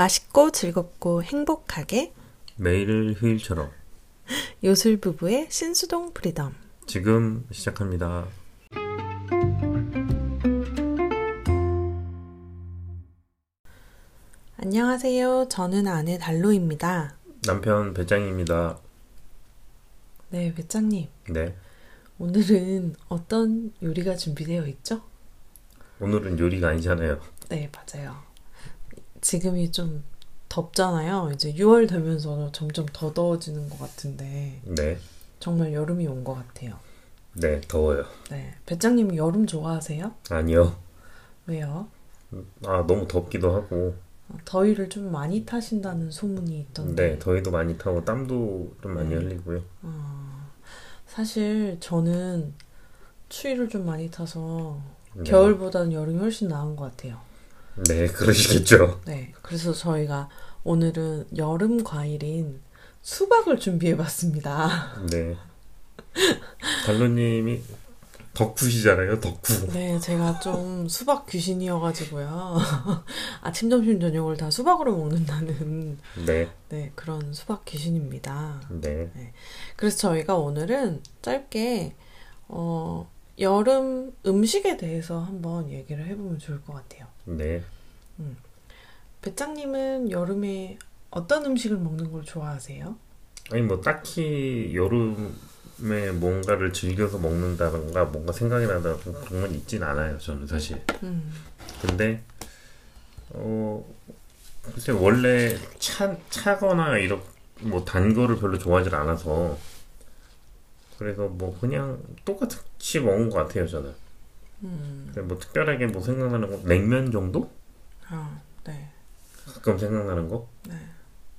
맛있고 즐겁고 행복하게 매일 휴일처럼 요술 부부의 신수동 프리덤. 지금 시작합니다. 안녕하세요. 저는 아내 달로입니다. 남편 배짱입니다. 네, 배짱님. 네. 오늘은 어떤 요리가 준비되어 있죠? 오늘은 요리가 아니잖아요. 네, 맞아요. 지금이 좀 덥잖아요. 이제 6월 되면서 점점 더 더워지는 것 같은데 네. 정말 여름이 온 것 같아요. 네, 더워요. 네, 배짱님 여름 좋아하세요? 아니요. 왜요? 아, 너무 덥기도 하고. 어, 더위를 좀 많이 타신다는 소문이 있던데. 네, 더위도 많이 타고 땀도 좀 많이 흘리고요. 어, 사실 저는 추위를 좀 많이 타서 네. 겨울보다는 여름이 훨씬 나은 것 같아요. 네, 그러시겠죠. 네, 그래서 저희가 오늘은 여름 과일인 수박을 준비해 봤습니다. 네. 달로님이 덕후시잖아요, 덕후. 네, 제가 좀 수박 귀신이어가지고요. 아침, 점심, 저녁을 다 수박으로 먹는다는 네, 네, 그런 수박 귀신입니다. 네. 그래서 저희가 오늘은 짧게 어, 여름 음식에 대해서 한번 얘기를 해보면 좋을 것 같아요. 네. 배짱님은 여름에 어떤 음식을 먹는 걸 좋아하세요? 아니, 뭐, 딱히 여름에 뭔가를 즐겨서 먹는다던가, 뭔가 생각이 나다던가 그런 건 있진 않아요, 저는 사실. 음, 근데 어 글쎄 원래 차 차거나 이런 뭐 단 거를 별로 좋아하지 않아서 그래서 뭐 그냥 똑같이 먹은 것 같아요 저는. 음, 뭐 특별하게 뭐 생각나는 거 냉면 정도 아, 네. 가끔 생각나는 거.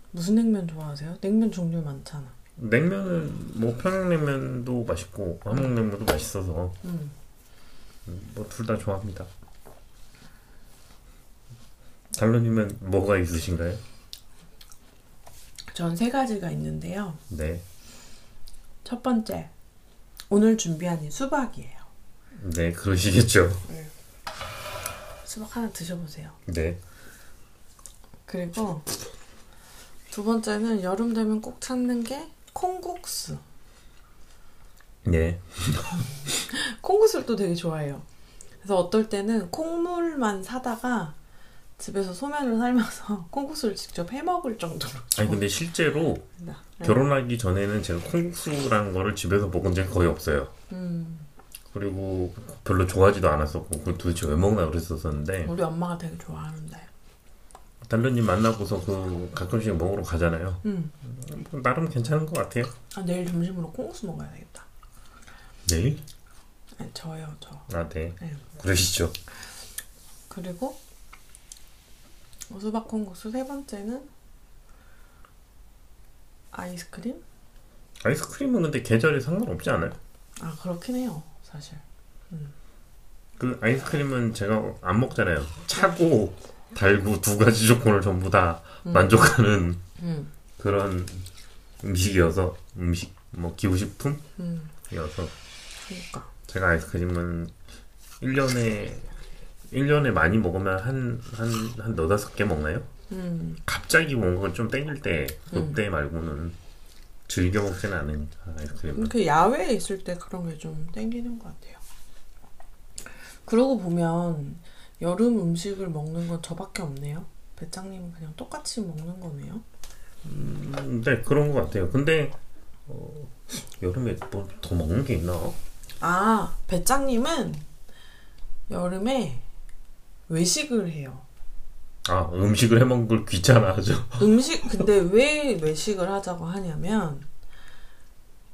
무슨 냉면 좋아하세요? 냉면 종류 많잖아. 냉면은 뭐 평양냉면도 맛있고 함흥냉면도 맛있어서 음, 뭐 둘 다 좋아합니다. 달로님은 뭐가 있으신가요? 전 세 가지가 있는데요. 네, 첫 번째, 오늘 준비한 이 수박이에요. 네 그러시겠죠. 수박 하나 드셔보세요. 네. 그리고 두 번째는 여름 되면 꼭 찾는 게 콩국수. 네. 콩국수를 또 되게 좋아해요. 그래서 어떨 때는 콩물만 사다가 집에서 소면을 삶아서 콩국수를 직접 해 먹을 정도로 아니 근데 실제로. 네. 결혼하기 전에는 제가 콩국수라는 거를 집에서 먹은 적이 거의 없어요. 음, 그리고 별로 좋아하지도 않았었고 그걸 도대체 왜 먹나 그랬었었는데 우리 엄마가 되게 좋아하는데. 달러님 만나고서 그 가끔씩 먹으러 가잖아요. 음, 뭐 나름 괜찮은 것 같아요. 아, 내일 점심으로 콩국수 먹어야 되겠다. 내일? 네, 저요, 저. 아 네. 네. 그러시죠. 그리고 수박 콩국수 세 번째는 아이스크림? 아이스크림은 근데 계절에 상관없지 않아요? 아 그렇긴 해요, 사실. 그 아이스크림은 제가 안 먹잖아요. 차고 달고 두 가지 조건을 전부 다 음. 만족하는 음, 그런 음식이어서 음식 뭐 기후식품이어서 음, 그러니까. 제가 아이스크림은 1년에 1년에 많이 먹으면 한 한 한 너다섯 개 먹나요? 음, 갑자기 뭔가 좀 땡길 때 음. 그때 말고는 즐겨 먹지는 않으니까 아이스크림은 그 야외에 있을 때 그런 게 좀 땡기는 것 같아요. 그러고 보면 여름 음식을 먹는 건 저밖에 없네요. 배짱님은 그냥 똑같이 먹는 거네요. 음, 네 그런 것 같아요. 근데 어, 여름에 뭐 더 먹는 게 있나? 아, 배짱님은 여름에 외식을 해요. 아 음식을 해 먹는 걸 귀찮아하죠. 음식 근데 왜 외식을 하자고 하냐면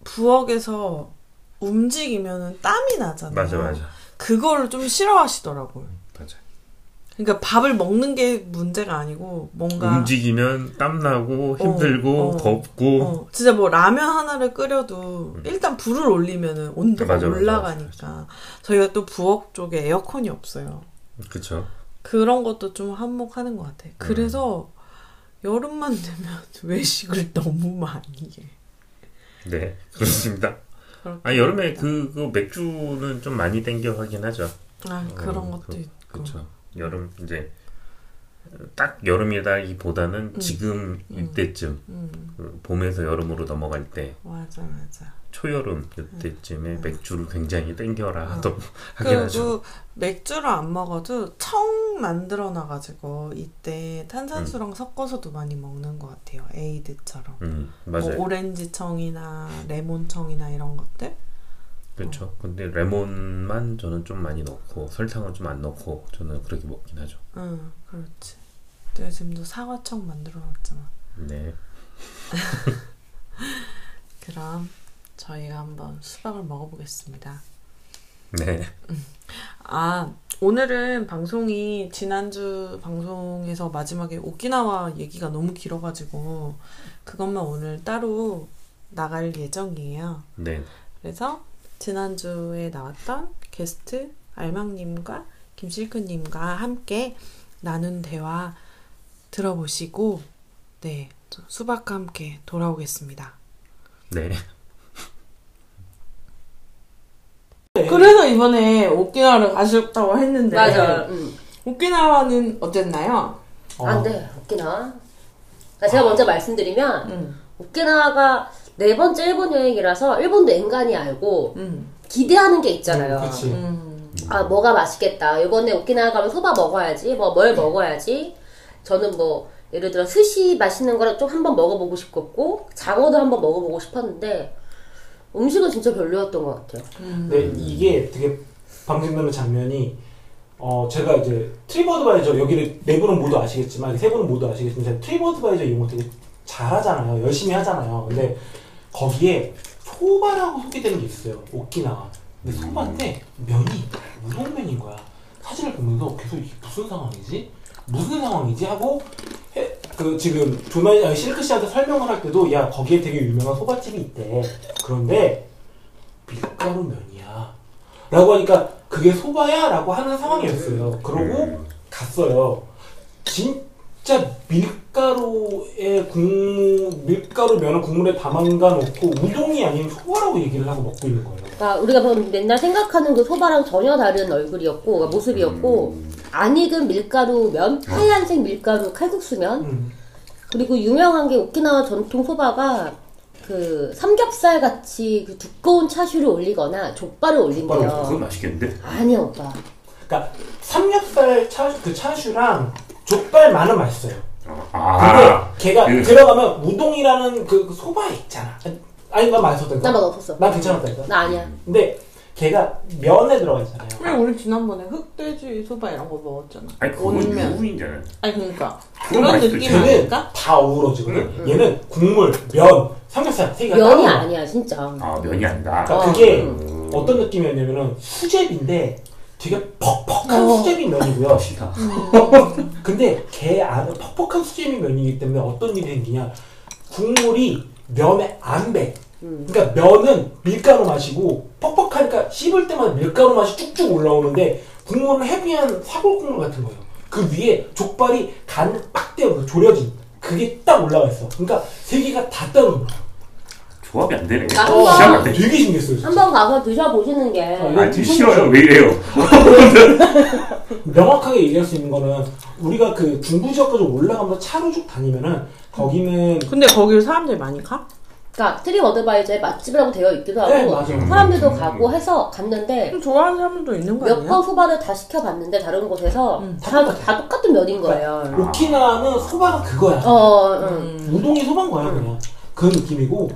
부엌에서 움직이면은 땀이 나잖아요. 맞아 맞아 그거를 좀 싫어하시더라고요. 맞아. 그러니까 밥을 먹는 게 문제가 아니고 뭔가 움직이면 땀 나고 힘들고 어. 덥고 어, 진짜 뭐 라면 하나를 끓여도 일단 불을 올리면은 온도가 맞아, 맞아, 올라가니까 저희가 또 부엌 쪽에 에어컨이 없어요. 그쵸. 그런 것도 좀 한몫하는 것 같아. 그래서 음. 여름만 되면 외식을 너무 많이 해. 네 그렇습니다. 그렇- 아 여름에 그, 그 맥주는 좀 많이 땡겨 하긴 하죠. 아 그런 어, 것도 그- 있고. 그렇죠. 여름 이제 딱 여름이다기보다는 음. 지금 이때쯤 음, 그 봄에서 여름으로 넘어갈 때 맞아, 맞아. 초여름 이때쯤에 맥주를 굉장히 땡겨라 하더 하긴 그리고 하죠. 맥주를 안 먹어도 청 만들어 놔가지고 이때 탄산수랑 섞어서도 많이 먹는 것 같아요. 에이드처럼. 음뭐 맞아요. 오렌지 청이나 레몬 청이나 이런 것들. 그렇죠. 근데 레몬만 저는 좀 많이 넣고 설탕은 좀안 넣고 저는 그렇게 먹긴 하죠. 응, 그렇지. 내가 지금도 사과청 만들어 놨잖아. 네. 그럼 저희가 한번 수박을 먹어보겠습니다. 네. 아, 오늘은 방송이 지난주 방송에서 마지막에 오키나와 얘기가 너무 길어가지고 그것만 오늘 따로 나갈 예정이에요. 네. 그래서 지난주에 나왔던 게스트 알망님과 김실크님과 함께 나눈 대화 들어보시고 네 수박과 함께 돌아오겠습니다. 네. 그래서 이번에 오키나와를 가셨다고 했는데 맞아. 응. 오키나와는 어땠나요? 안 돼. 오키나와. 그러니까 제가 먼저 말씀드리면 음, 오키나와가 네 번째 일본 여행이라서 일본도 엔간히 알고 음, 기대하는 게 있잖아요. 그치. 음, 아 뭐가 맛있겠다. 이번에 오키나와 가면 소바 먹어야지. 뭐 뭘 먹어야지. 저는 뭐 예를 들어 스시 맛있는 거를 좀 한번 먹어보고 싶었고 장어도 한번 먹어보고 싶었는데 음식은 진짜 별로였던 것 같아요. 근데 이게 되게 방송되는 장면이 어 제가 이제 TripAdvisor 여기를 네 분은 모두 아시겠지만 세 분은 모두 아시겠지만 제가 TripAdvisor 이런 거 되게 잘하잖아요. 열심히 하잖아요. 근데 거기에 소바라고 소개되는 게 있어요. 오키나와. 근데 소바인데 면이 우동면인 거야. 사진을 보면서 계속 이게 무슨 상황이지 무슨 상황이지 하고 해- 그 지금 조나이 아니, 실크 씨한테 설명을 할 때도 야 거기에 되게 유명한 소바집이 있대 그런데 밀가루 면이야. 라고 하니까 그게 소바야? 라고 하는 상황이었어요. 그러고 갔어요. 진짜 밀가루에 국물, 밀가루 면을 국물에 담가 놓고 우동이 아닌 소바라고 얘기를 하고 먹고 있는 거예요. 그러니까 우리가 뭐 맨날 생각하는 그 소바랑 전혀 다른 얼굴이었고 그러니까 모습이었고 안 익은 밀가루 면, 하얀색 밀가루 칼국수면 음. 그리고 유명한 게 오키나와 전통 소바가 그 삼겹살 같이 그 두꺼운 차슈를 올리거나 족발을 올린대요. 그거 맛있겠는데? 아니야 오빠. 그러니까 삼겹살 차, 그 차슈랑 족발만은 맛있어요. 근데 아. 걔가 그- 들어가면 우동이라는 그 소바 있잖아. 아니, 난 맛있었다니까. 나 맛 없었어. 난 괜찮았다니까. 나 아니야. 근데 걔가 면에 들어가 있잖아요. 왜 우리 지난번에 흑돼지 소바 이런 거 먹었잖아. 아니 그건 온면. 유부인잖아요. 아니 그러니까 그건 그런 맛있죠. 느낌 걔는 아닐까? 다 어우러지거든. 얘는 국물, 면, 삼겹살 세 개가 면이 따로 아니야 진짜. 아 면이 아니다. 그러니까 어, 그게 음. 어떤 느낌이었냐면은 수제비인데 되게 퍽퍽한 어. 수제비 면이고요. 맛있다. 근데 걔 안에 퍽퍽한 수제비 면이기 때문에 어떤 일이 생기냐. 국물이 면에 안 배. 음. 그러니까 면은 밀가루 맛이고 퍽퍽하니까 씹을 때마다 밀가루 맛이 쭉쭉 올라오는데 국물은 헤비한 사골 국물 같은 거예요. 그 위에 족발이 간 빡 떼어 졸여진 그게 딱 올라가 있어. 그러니까 세 개가 다 따로 올라. 조합이 안 되네. 나 어, 한번- 시작 안 돼. 되게 신기했어요. 진짜. 한번 가서 드셔보시는 게 어, 아, 드시어요. 왜 이래요? 명확하게 얘기할 수 있는 거는 우리가 그 중부 지역까지 올라가면서 차로 쭉 다니면은 거기는 근데 거길 사람들이 많이 가? 그러니까 트리 어드바이저에 맛집이라고 되어 있기도 하고 네, 맞아요. 사람들도 가고 해서 갔는데 좀 좋아하는 사람도 있는 거몇 아니야? 번 소바를 다 시켜봤는데 다른 곳에서 음. 다, 다 똑같은 면인 거예요. 오키나와는 소바가 그거야. 어, 응. 음. 우동이 소바인 거야 그냥. 그 느낌이고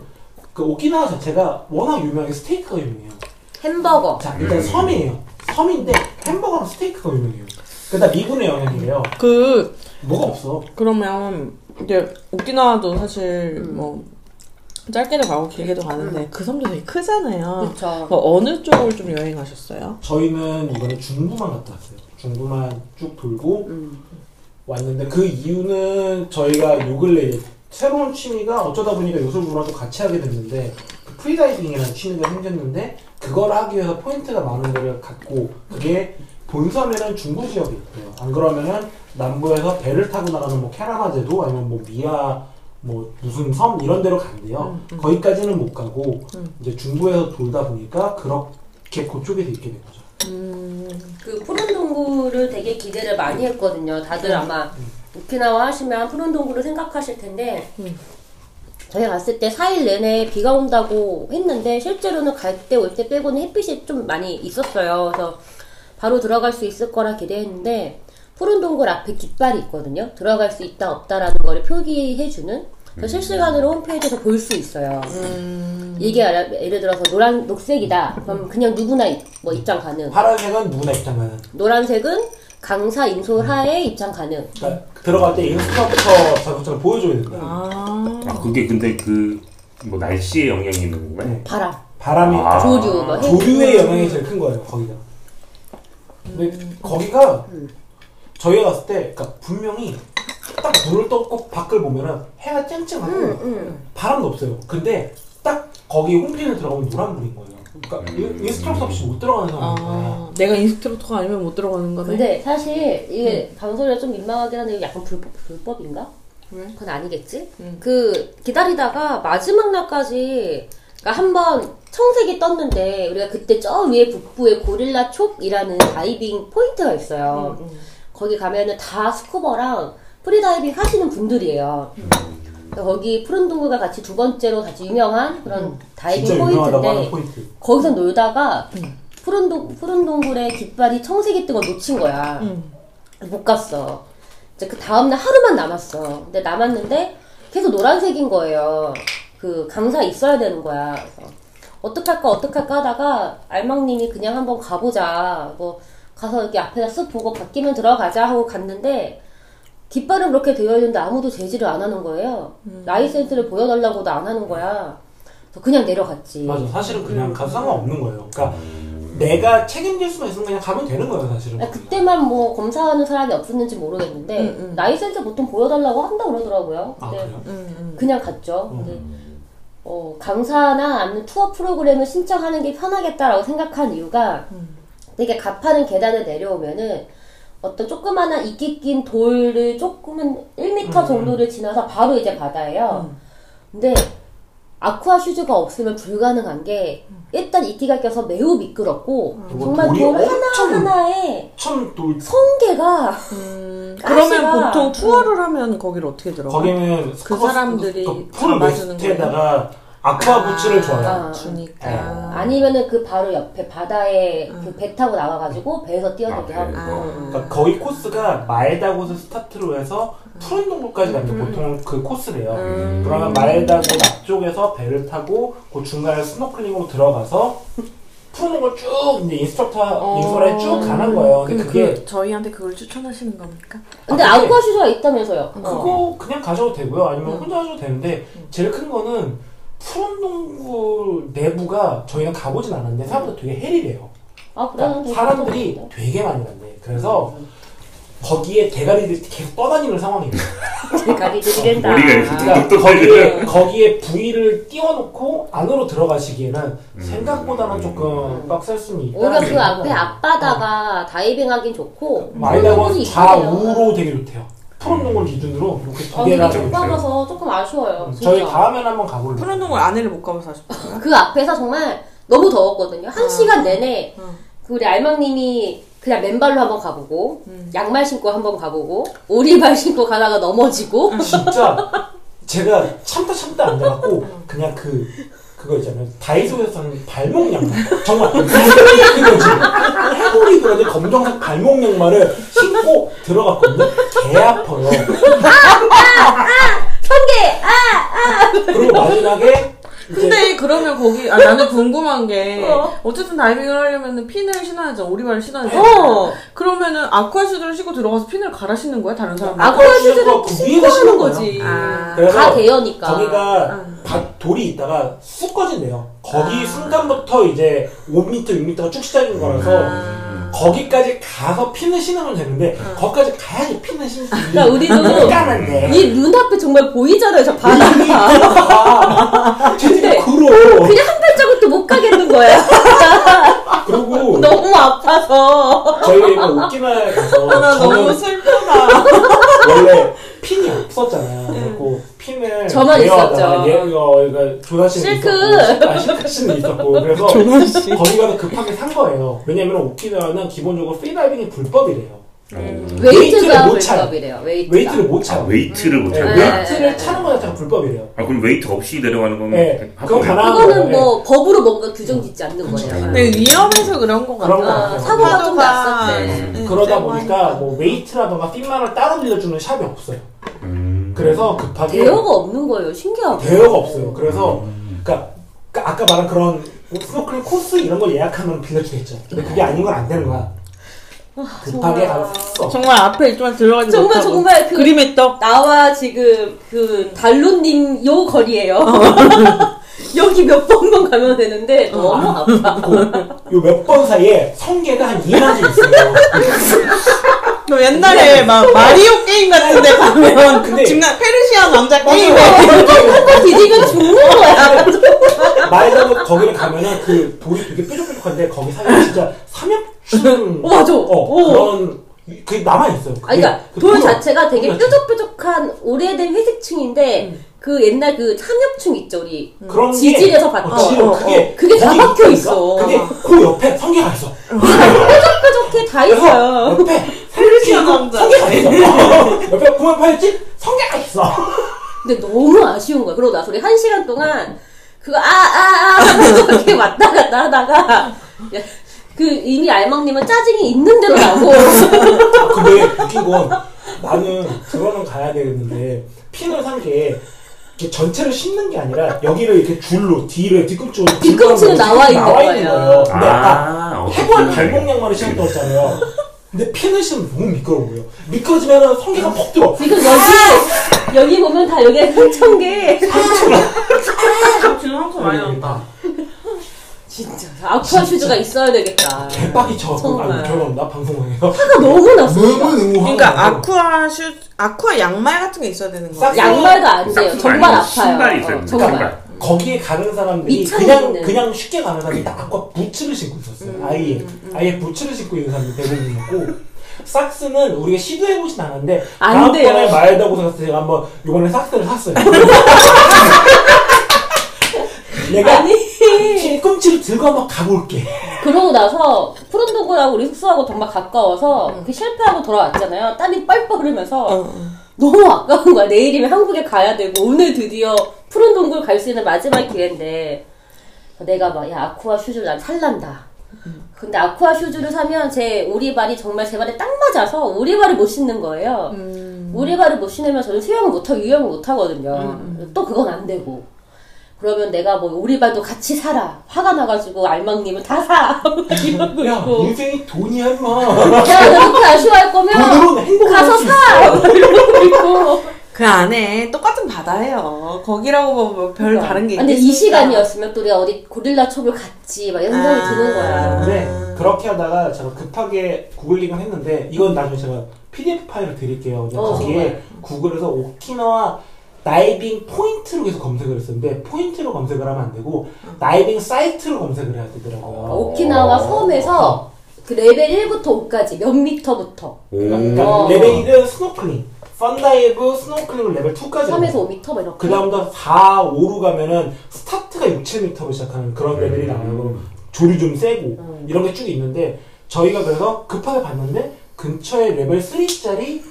그 오키나와 자체가 워낙 유명하게 스테이크가 유명해요. 햄버거. 자 일단 음. 섬이에요. 섬인데 햄버거랑 스테이크가 유명해요. 그다 미군의 영향이래요. 그 뭐가 없어. 그러면 이제 오키나와도 사실 음. 뭐 짧게도 가고 길게도 가는데 그 섬도 되게 크잖아요. 그쵸. 뭐 어느 쪽을 좀 여행하셨어요? 저희는 이번에 중부만 갔다 왔어요. 중부만 쭉 돌고 음. 왔는데 그 이유는 저희가 요 근래 새로운 취미가 어쩌다 보니까 요술부부와도 같이 하게 됐는데 그 프리다이빙이라는 취미가 생겼는데 그걸 하기 위해서 포인트가 많은 데를 갔고 그게 본섬에는 중부 지역이 있고요. 안 그러면은 남부에서 배를 타고 나가는 뭐 케라마제도 아니면 뭐 미아 뭐 무슨 섬 이런 데로 간대요. 음, 음. 거기까지는 못 가고 음. 이제 중부에서 돌다 보니까 그렇게 그쪽에 서 있게 된 거죠. 음, 그 푸른 동굴을 되게 기대를 많이 했거든요. 다들 아마 오키나와 하시면 푸른 동굴을 생각하실 텐데 저희 갔을 때 4일 내내 비가 온다고 했는데 실제로는 갈 때 올 때 빼고는 햇빛이 좀 많이 있었어요. 그래서 바로 들어갈 수 있을 거라 기대했는데 푸른 동굴 앞에 깃발이 있거든요. 들어갈 수 있다 없다라는 거를 표기해주는 그래서 실시간으로 홈페이지에서 볼 수 있어요. 이게 알아- 예를 들어서 노란 녹색이다. 그럼 그냥 누구나 입- 뭐 입장 가능. 파란색은 누구나 입장 가능. 노란색은 강사 인솔 하에 입장 가능. 그러니까 들어갈 때 instructor 자격증을 보여줘야 된다. 아. 아 그게 근데 그 뭐 날씨에 영향이 있는 건가요? 네. 바람, 바람이 아. 조류, 뭐 해. 조류의 영향이 제일 큰 거예요, 거기가. 근데 거기가 저희가 갔을 때, 그러니까 분명히 딱 눈을 떠고 밖을 보면은 해가 쨍쨍하고 음, 음. 바람도 없어요. 근데 딱 거기 홈페이지에 들어가면 노란불인 거예요. 그러니까 in- instructor 없이 못 들어가는 상황인 거야. 아, 내가 instructor가 아니면 못 들어가는 거네. 근데 사실 이게 방송이라 좀 민망하긴 한데 약간 불법 불법인가? 왜? 그건 아니겠지. 음. 그 기다리다가 마지막 날까지 그러니까 한번 청색이 떴는데 우리가 그때 저 위에 북부에 고릴라 촙이라는 다이빙 포인트가 있어요. 음, 거기 가면은 다 스쿠버랑 프리다이빙 하시는 분들이에요. 거기 푸른 동굴과 같이 두 번째로 같이 유명한 그런 다이빙 유명하다고 하는 포인트인데 포인트. 거기서 놀다가 푸른 동 푸른 동굴에 깃발이 청색이 뜨고 놓친 거야. 음. 못 갔어. 이제 그 다음 날 하루만 남았어. 근데 남았는데 계속 노란색인 거예요. 그 강사 있어야 되는 거야. 그래서 어떡할까 어떡할까 하다가 알망님이 그냥 한번 가보자. 뭐 가서 이렇게 앞에다 쓱 보고 바뀌면 들어가자 하고 갔는데 깃발은 그렇게 되어 있는데 아무도 제지를 안 하는 거예요. 라이센스를 보여달라고도 안 하는 거야. 그래서 그냥 내려갔지. 맞아. 사실은 그냥 가도 상관없는 거예요. 그러니까 내가 책임질 수만 있으면 그냥 가면 되는 거예요, 사실은. 아, 그때만 뭐 검사하는 사람이 없었는지 모르겠는데 음, 음. 라이센스 보통 보여달라고 한다 그러더라고요. 아, 근데 그래요? 음, 음. 그냥 갔죠. 음. 근데 어, 강사나 아니면 투어 프로그램을 신청하는 게 편하겠다라고 생각한 이유가 음. 되게 가파른 계단을 내려오면은 어떤 조그마한 이끼 낀 돌을 조금은 1m 음. 정도를 지나서 바로 이제 바다예요. 음. 근데 아쿠아 슈즈가 없으면 불가능한 게 일단 이끼가 껴서 매우 미끄럽고 정말 돌 하나 하나에 참 또, 성게가 음, 그러면 보통 투어를 하면 거기를 어떻게 들어가? 거기는 그 사람들이 풀 잡아주는 웨트수트에다가 아쿠아 부츠를 줘요. 아. 주니까. 네. 아니면은 그 바로 옆에 바다에 음. 그배 타고 나와가지고 배에서 뛰어들게 아, 하고 그래요? 그러니까 거의 코스가 마에다곶을 스타트로 해서 푸른 동굴까지 가는 게 음. 보통 그 코스래요. 음. 그러면 마에다곶 앞쪽에서 배를 타고 그 중간에 스노클링으로 들어가서 푸른 동굴 쭉 이제 instructor 인솔에 쭉 가는 거예요. 근데 그게 그 저희한테 그걸 추천하시는 겁니까? 근데 아, 근데- 아쿠아 슈즈가 있다면서요 어. 그거 그냥 가져도 되고요. 아니면 음. 혼자 가셔도 되는데 제일 큰 거는 푸른 동굴 내부가 저희는 가보진 않았는데 생각보다 되게 헬이래요. 아 그러니까? 사람들이 되게 많이 간대. 그래서 거기에 대가리들이 계속 떠다니는 상황이에요. 대가리들이 된다 머리가 이렇게 그러니까 뚝뚝 거기에 거기에 부위를 띄워놓고 안으로 들어가시기에는 음. 생각보다는 조금 빡셀 수는 있다. 오히려 그 앞에 앞바다가 다이빙하긴 좋고 마이다고 좌우로 되게 좋대요. 푸른 동굴 기준으로 이렇게 두아 근데 개나 못좀 가봐서 조금 아쉬워요 진짜. 저희 다음에는 한번 가볼래요. 푸른 동굴 안에를 못 가봐서 아쉽다. 그 앞에서 정말 너무 더웠거든요 한 아. 시간 내내 어. 그 우리 알망님이 그냥 맨발로 한번 가보고 음. 양말 신고 한번 가보고 오리발 신고 가다가 넘어지고 진짜 제가 참다 참다 안 돼갖고 그냥 그 그거 있잖아요. 다이소에서 사는 발목 양말. 정말. 그거지. 해골이 그러지 검정색 발목 양말을 신고 들어갔거든요. 개 아파요. 성게 아! 그리고 마지막에 근데 그러면 거기 아 나는 궁금한 게 어. 어. 쨌든 다이빙을 하려면 핀을 신어야죠. 오리발을 신어야죠. 어. 그러면은 아쿠아 슈즈를 신고 들어가서 핀을 갈아 신는 거야 다른 사람들? 아쿠아 슈즈를 그 신고 하는 거지. 아. 그래서 다 대여니까. 거기가 바- 돌이 있다가 쑥 꺼진대요. 거기 아. 순간부터 이제 5m 6m가 쭉 시작인 거라서 아. 거기까지 가서 핀을 신으면 되는데 거기까지 가야지 핀을 신지 그러니까 우리도 깜깜한데. 이 눈앞에 정말 보이잖아요 저 바다가. 가. 진짜 그러 그냥 한 발자국도 못 가겠는 거야 그리고 너무 아파서. 저희가 가서 아, 나 너무 슬프다. 원래 핀이 없었잖아요. 그리고 핀을 저만 대여하다가 있었죠. 이거 조나 씨는 실크. 있었고 아, 실크 씨는 있었고 그래서 씨. 거기 가서 급하게 산 거예요 왜냐면 오키나와는 기본적으로 프리다이빙이 불법이래요 웨이트가 못 차요. 불법이래요. 웨이트가. 웨이트를 못 아, 차요. 웨이트를 못 네, 하는 네. 웨이트를 차는 거 자체가 불법이래요. 아 그럼 웨이트 없이 내려가는 거면 네, 그건 그거는. 뭐 법으로 뭔가 규정 짓지 않는 거예요. 근데 위험해서 그런. 거 아, 같아요. 사고가 좀 났었대. 음, 그러다 세고 보니까. 뭐 웨이트라던가 핀만을 따로 빌려주는 샵이 없어요. 음. 그래서 급하게 대여가 없는 거예요. 신기하게. 대여가 없어요. 그래서 음. 그러니까 아까 말한 그런 스노클링 코스 이런 걸 예약하면 빌려주겠죠. 근데 그게 아닌 건 안 되는 거야. 급하게 정말. 가서 샀어. 정말 앞에 있지만 들어가지 정말 못하고 정말 그 그림의 떡 나와 지금 그 달로님 요 거리예요. 어. 여기 몇 번만 가면 되는데 너무 아파. 요 몇 번 사이에 성게가 한 2만 점 있어요. 너 옛날에 막 마리오 게임 같은 데 가면 근데- 중간 페르시아 남자 게임에 콩콩 디디면 죽는 거야. 말대로 거기를 가면은 그 돌이 되게 뾰족뾰족한데 거기 사이에 진짜 삼엽충 어, 맞아. 어, 어. 그런 그게 남아 있어요. 아니, 그러니까 돌 자체가 되게 뾰족 뾰족뾰족한 오래된 회색층인데 그 옛날 그 삼엽충 있죠 우리 그런 게- 지질에서 봤던 어, 지질, 어, 그게 어, 그게 다 박혀? 있어. 근데 그 옆에 성게가 있어. 뾰족뾰족해 다 있어요. 옆에. 성게가 있어. 옆에 보면 팔찌 성게가 있어. 근데 너무 아쉬운 거야. 그러고 나서 우리 한 시간 동안 그거 아아아 하면서 이렇게 왔다 갔다 하다가 야, 그 이미 알망님은 짜증이 있는 대로 나고 근데 웃긴 건 나는 들어는 가야 되겠는데 핀을 산게 전체를 심는 게 아니라 여기를 이렇게 줄로 뒤를 뒤꿈치로 뒤꿈치는 나와 있는 나와 거예요. 근데 아, 해골 보면 발목 양말을 신었다고 했잖아요. 근데 핀을 신으면 너무 미끄러워 보여. 미끄러지면 성게가 퍽 들어. 지금 여기 여기 보면 다 여기가 상천 게 지금 항상 많이 나온다. 진짜 아쿠아 슈즈가 있어야 되겠다. 개빡이 쳐. 정말. 아, 결혼나 방송국에서. 화가 너무 났어. 너무 너무 그러니까 화가 나서. 아쿠아 슈 아쿠아 양말 같은 게 있어야 되는 거야. 싹- 양말도 안 돼요. 정말 아파요. 신발이 있어요. 어, 정말. 신발. 거기에 가는 사람들이 그냥 있는. 그냥 쉽게 가는 사람이 딱 아까 부츠를 신고 있었어요. 음, 아예 아예 부츠를 신고 있는 사람이 대부분이었고 삭스는 우리가 시도해 보진 않았는데 안 다음번에 돼요. 말다고 해서 제가 한번 이번에 삭스를 샀어요. 내가 아니 뒤꿈치를 들고 한번 가볼게. 그러고 나서 푸른동굴하고 우리 숙소하고 정말 가까워서 그 실패하고 돌아왔잖아요. 땀이 뻘뻘 흐르면서 어. 너무 아까운 거야. 내일이면 한국에 가야 되고 오늘 드디어 푸른 동굴 갈 수 있는 마지막 기회인데 내가 막 야 아쿠아 슈즈를 난 살란다. 근데 아쿠아 슈즈를 사면 제 오리발이 정말 제 발에 딱 맞아서 오리발을 못 신는 거예요. 오리발을 못 신으면 저는 수영을 못하고 유영을 못하거든요. 또 그건 안 되고. 그러면 내가 뭐 오리발도 같이 사라. 화가 나가지고 알망님은 다 사. 이러고 야 있고. 인생이 돈이야 임마. 야, 그렇게 아쉬워할 거면 가서 사! 이러고 있고. 그 안에 똑같은 바다예요. 거기라고 뭐별 다른 게 근데 이 있겠습니까? 시간이었으면 또 우리가 어디 고릴라 촉을 갔지, 막 이런 생각이 아. 드는 거야. 근데 그렇게 하다가 제가 급하게 구글링을 했는데 이건 나중에 제가 PDF 파일을 드릴게요. 어, 거기에 정말. 구글에서 오키나와 다이빙 포인트로 계속 검색을 했었는데 포인트로 검색을 하면 안 되고 다이빙 사이트로 검색을 해야 되더라고요. 오키나와 섬에서 그 레벨 1부터 5까지 몇 미터부터 그러니까 어. 레벨 1은 스노클링, fun dive, 스노클링을 레벨 2까지 3에서 5미터 막 이렇게. 그 다음부터 4, 5로 가면은 스타트가 6, 7m로 시작하는 그런 레벨이 나와요. 조류 좀 세고 음. 이런 게 쭉 있는데 저희가 그래서 급하게 봤는데 근처에 레벨 3짜리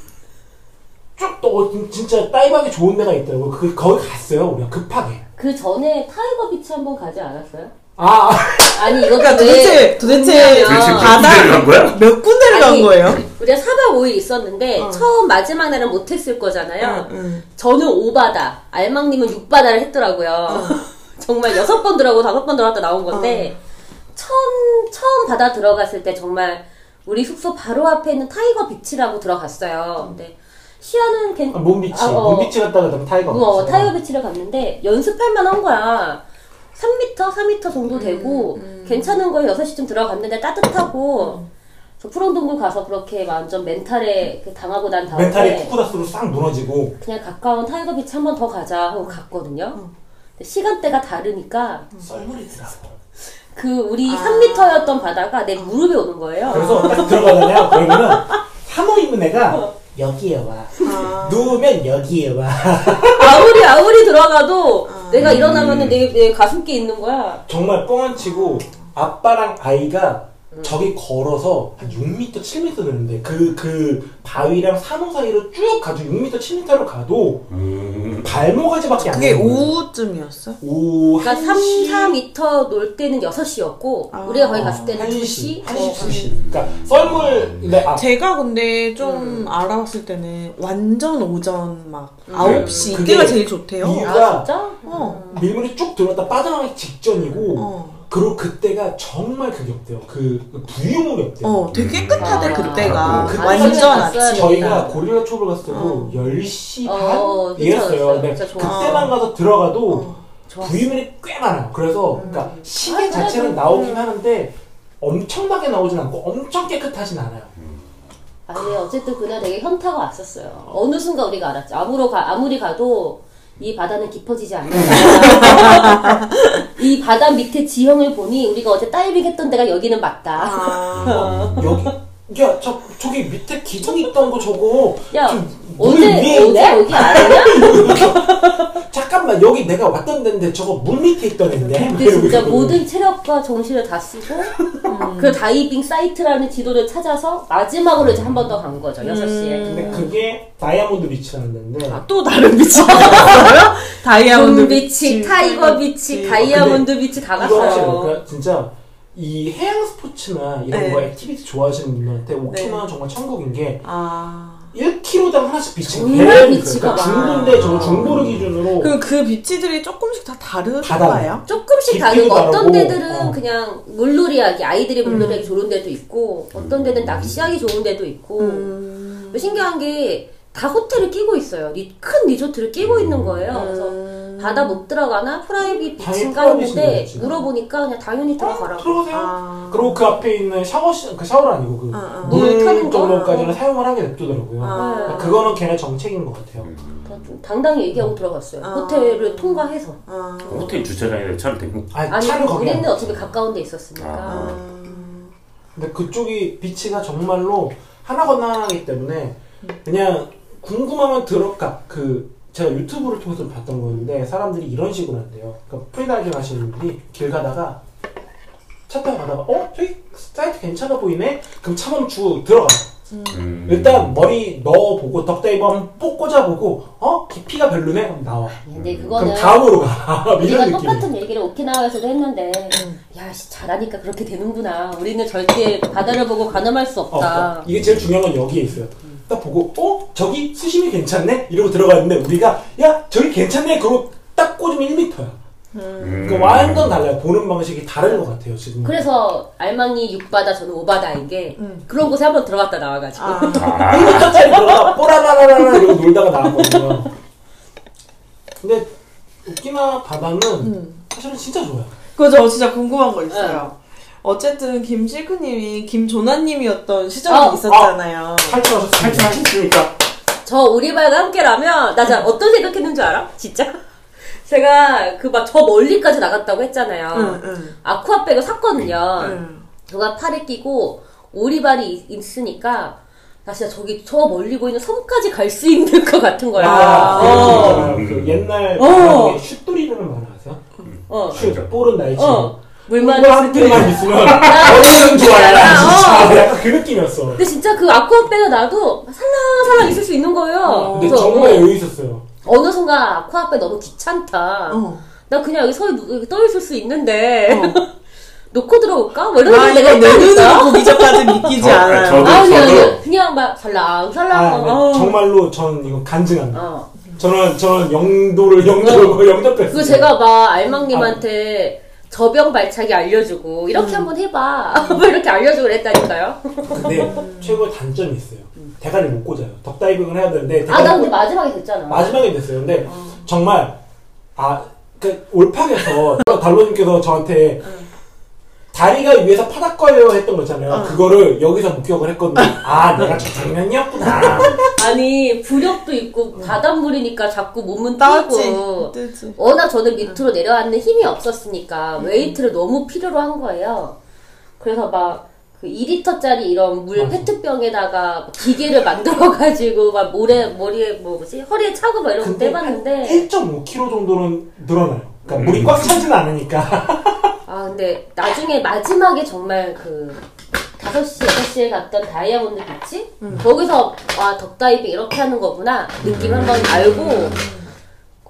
쭉또 진짜 dive하기 좋은 데가 있더라고요. 그 거기 갔어요. 우리가 급하게. 그 전에 타이거 비치 한번 가지 않았어요? 아, 아니 이것도 그러니까 왜 도대체 도대체 왜냐면 도대체 바다- 간 거야? 몇 군데를 간 아니, 거예요? 우리가 4박 5일 있었는데 어. 처음 마지막 날은 못 했을 거잖아요. 응, 응. 저는 5바다, 알망님은 6바다를 했더라고요. 어. 정말 6번 들어가고 5번 들어갔다 나온 건데 처음 처음 바다 들어갔을 때 정말 우리 숙소 바로 앞에 있는 타이거 비치라고 들어갔어요. 근데 시야는 괜 문비치. 아, 어. 문비치 갔다가 그다음에 타이거. 어, 갔어요. 타이거 비치를 갔는데 연습할 만한 거야. 3m, 4m 정도 되고 괜찮은 거에 6시쯤 들어갔는데 따뜻하고 저 푸른동굴 가서 그렇게 완전 mental에 그 당하고 난 다음에 mental이 쿠쿠다스로 싹 무너지고 그냥 가까운 타이거 비치 한 번 더 가자 하고 갔거든요. 근데 시간대가 다르니까 썰물이더라고. 그 우리 아. 3m였던 바다가 내 무릎에 오는 거예요. 그래서 딱 들어가잖아요. 그러면은 한호 입은 애가 여기에 와. 아. 누우면 여기에 와. 아무리 아무리 들어가도 아. 내가 일어나면은 내, 내 가슴께 있는 거야. 정말 뻥 안 치고 아빠랑 아이가 저기 걸어서 한 6m, 7m 되는데 그, 그 바위랑 산호 사이로 쭉 가지고 6m, 7m로 가도 음. 발목까지밖에 안 그게 되는 거예요. 오후쯤이었어? 오후 그러니까 3, 4m 놀 때는 6시였고 아. 우리가 거기 갔을 때는 1시, 2시? 1시, 2시. 그러니까 썰물, 네, 아, 제가 근데 좀 알아봤을 때는 완전 오전 막 음. 9시 그게 이때가 제일 좋대요. 이유- 아 진짜? 어. 밀물이 쭉 들어갔다 빠져나가기 직전이고 어. 그리고 그때가 정말 그게 없대요. 그, 그 부유물이 없대요. 어, 되게 깨끗하대 아. 그때가 그 완전 아침. 돼. 저희가 고릴라 초를 갔을 때도 어. 10시 어, 반? 괜찮았어요. 이랬어요. 근데. 그때만 가서 들어가도 어. 부유물이 꽤 많아요. 그래서 그러니까 시계 아, 자체는 그래도, 나오긴 음. 하는데 엄청나게 나오진 않고 엄청 깨끗하진 않아요. 아니 어쨌든 그날 되게 현타가 왔었어요. 어느 순간 우리가 알았죠. 아무로 가, 아무리 가도 이 바다는 깊어지지 않는다. 이 바다 밑에 지형을 보니 우리가 어제 다이빙 했던 데가 여기는 맞다. 아. 여기 야, 저 저기 밑에 기둥 있던 거 저거 야, 좀 물 위에 어제 있네? 여기 아니냐? 잠깐만 여기 내가 왔던 데인데 저거 물 밑에 있던 애인데 근데 진짜 모든 체력과 정신을 다 쓰고 그 다이빙 사이트라는 지도를 찾아서 마지막으로 이제 한 번 더 간 거죠. 6시에. 근데 그게 다이아몬드 비치라는 데인데 아, 또 다른 beach 갔어요? 다이아몬드 문 비치, 타이거 비치, 다이아몬드 비치 다 이거 갔어요. 그러니까 진짜 이 해양 스포츠나 이런 네. 거 activity 좋아하시는 분들한테 오키나와 정말 천국인 게 아. 1km당 하나씩 beach가 정말 beach가 그러니까 많아. 중부인데 저 중부를 기준으로 그럼 그 beach들이 조금씩 다다 다른가요? 달라요. 조금씩 다르고 어떤 데들은 어. 그냥 물놀이하기 아이들이 물놀이하기 좋은 데도 있고 어떤 데는 낚시하기 좋은 데도 있고 음. 신기한 게 다 호텔을 끼고 있어요. 리- 큰 리조트를 끼고 있는 거예요. 그래서 음. 바다 못 들어가나 private private인데, 했는데. 물어보니까 그냥 당연히 들어가라고. 들어가세요. 아. 그리고 그 앞에 있는 샤워 시, 그 샤워는 아니고 그 아, 아. 정도까지는 어. 사용을 하게 냅두더라고요. 아. 그러니까 그거는 걔네 정책인 것 같아요. 더 당당히 얘기하고 들어갔어요. 아. 호텔을 통과해서. 아. 호텔 주차장에 차를 대고 아니, 아니 차를 거기 우리는 안 어차피 가까운 데 있었으니까. 아. 근데 그쪽이 beach가 정말로 하나 건너 하나이기 때문에 그냥 궁금하면 들어가 그 제가 유튜브를 통해서 봤던 건데 사람들이 이런 식으로 한대요. 그러니까 프리다이빙 하시는 분들이 길 가다가 차 타고 가다가 어 저기 사이트 괜찮아 보이네. 그럼 차 멈추고 들어가. 음. 일단 머리 넣어보고 duck dive 한번 뽁 꽂아보고 어 깊이가 별로네 그럼 나와. 근데 그럼 그거는 다음으로 가. 우리가 이런 느낌. 똑같은 얘기를 오키나와에서도 했는데 야 씨, 잘하니까 그렇게 되는구나. 우리는 절대 바다를 보고 가늠할 수 어, 없다. 어, 이게 제일 중요한 건 여기에 있어요. 딱 보고, 어? 저기 수심이 괜찮네? 이러고 들어갔는데, 우리가, 야, 저기 괜찮네? 그러고 딱 꽂으면 1m야. 음. 그러니까 완전 달라요. 보는 방식이 다른 것 같아요, 지금. 그래서 알망이 6바다 저는 5바다인 게 음. 그런 곳에 한번 들어갔다 나와가지고 아. 1m짜리 들어가, 뽀라라라라 이러고 놀다가 나왔거든요. 근데, 웃기나 바다는 음. 사실은 진짜 좋아요. 그거 저 진짜 궁금한 거 있어요. 어쨌든 김실크님이 김조나님이었던 시절이 어, 있었잖아요. 탈출하셨습니다. 탈출하셨으니까 저 우리발과 함께라면 나 진짜 어떤 생각했는 줄 알아? 진짜? 제가 그 막 저 멀리까지 나갔다고 했잖아요. 응, 응, 아쿠아백을 샀거든요. 응. 누가 팔에 끼고 오리발이 있- 있으니까 나 진짜 저기 저 멀리 보이는 섬까지 갈 수 있는 것 같은 거야. 아, 어. 그, 그 옛날 어. 그 슛돌이라는 말 아세요? 어. 슛, 볼은 날치. 어. 물만 한 때. 개만 있으면 어디든 좋아요. 어. 진짜 약간 그 느낌이었어. 근데 진짜 그 아쿠아백을 놔도 살랑살랑 있을 수 있는 거예요. 근데 그래서 정말 어, 여유 있었어요. 어느 순간 아쿠아백 너무 귀찮다. 어. 나 그냥 여기 서 여기 떠 있을 수 있는데 어. 놓고 들어올까? 뭐 이런 아, 생각 내 눈으로 전까지 믿기지 저- 않아요. 저도- 아니 아니 저도- 그냥 막 살랑 살랑. 아, 근데 어. 정말로 저는 이거 간증합니다. 어. 저는 저는 영도를 영도를 어. 거의 영접했어요. 그 제가 막 알망님한테 저병 발차기 알려주고 이렇게 한번 해봐. 뭐 이렇게 알려주고 그랬다니까요. 근데 최고의 단점이 있어요. 대가리 못 꽂아요. 덕다이빙을 해야 되는데 아 나 근데 꽂- 마지막에 됐잖아. 마지막에 됐어요. 근데 정말 아 그 올팍에서 달로님께서 저한테 다리가 위에서 파닥거려요 했던 거 있잖아요. 어. 그거를 여기서 목격을 했거든요. 아 내가 저 장면이었구나. 아니 부력도 있고 바닷물이니까 자꾸 몸은 뜨지. 워낙 저는 밑으로 내려앉는 힘이 없었으니까 weight를 너무 필요로 한 거예요. 그래서 막 그 2리터짜리 이런 물 맞아. 페트병에다가 기계를 만들어가지고 막 모래 머리에 뭐 뭐지 허리에 차고 막 이런 거 근데 떼봤는데 1.5kg 정도는 늘어나요. 그러니까 물이 꽉 차진 않으니까. 아 근데 나중에 마지막에 정말 그 5시, 6시에 갔던 다이아몬드 비치? 거기서, 와, 덕다이빙 이렇게 하는 거구나. 느낌 한번 알고,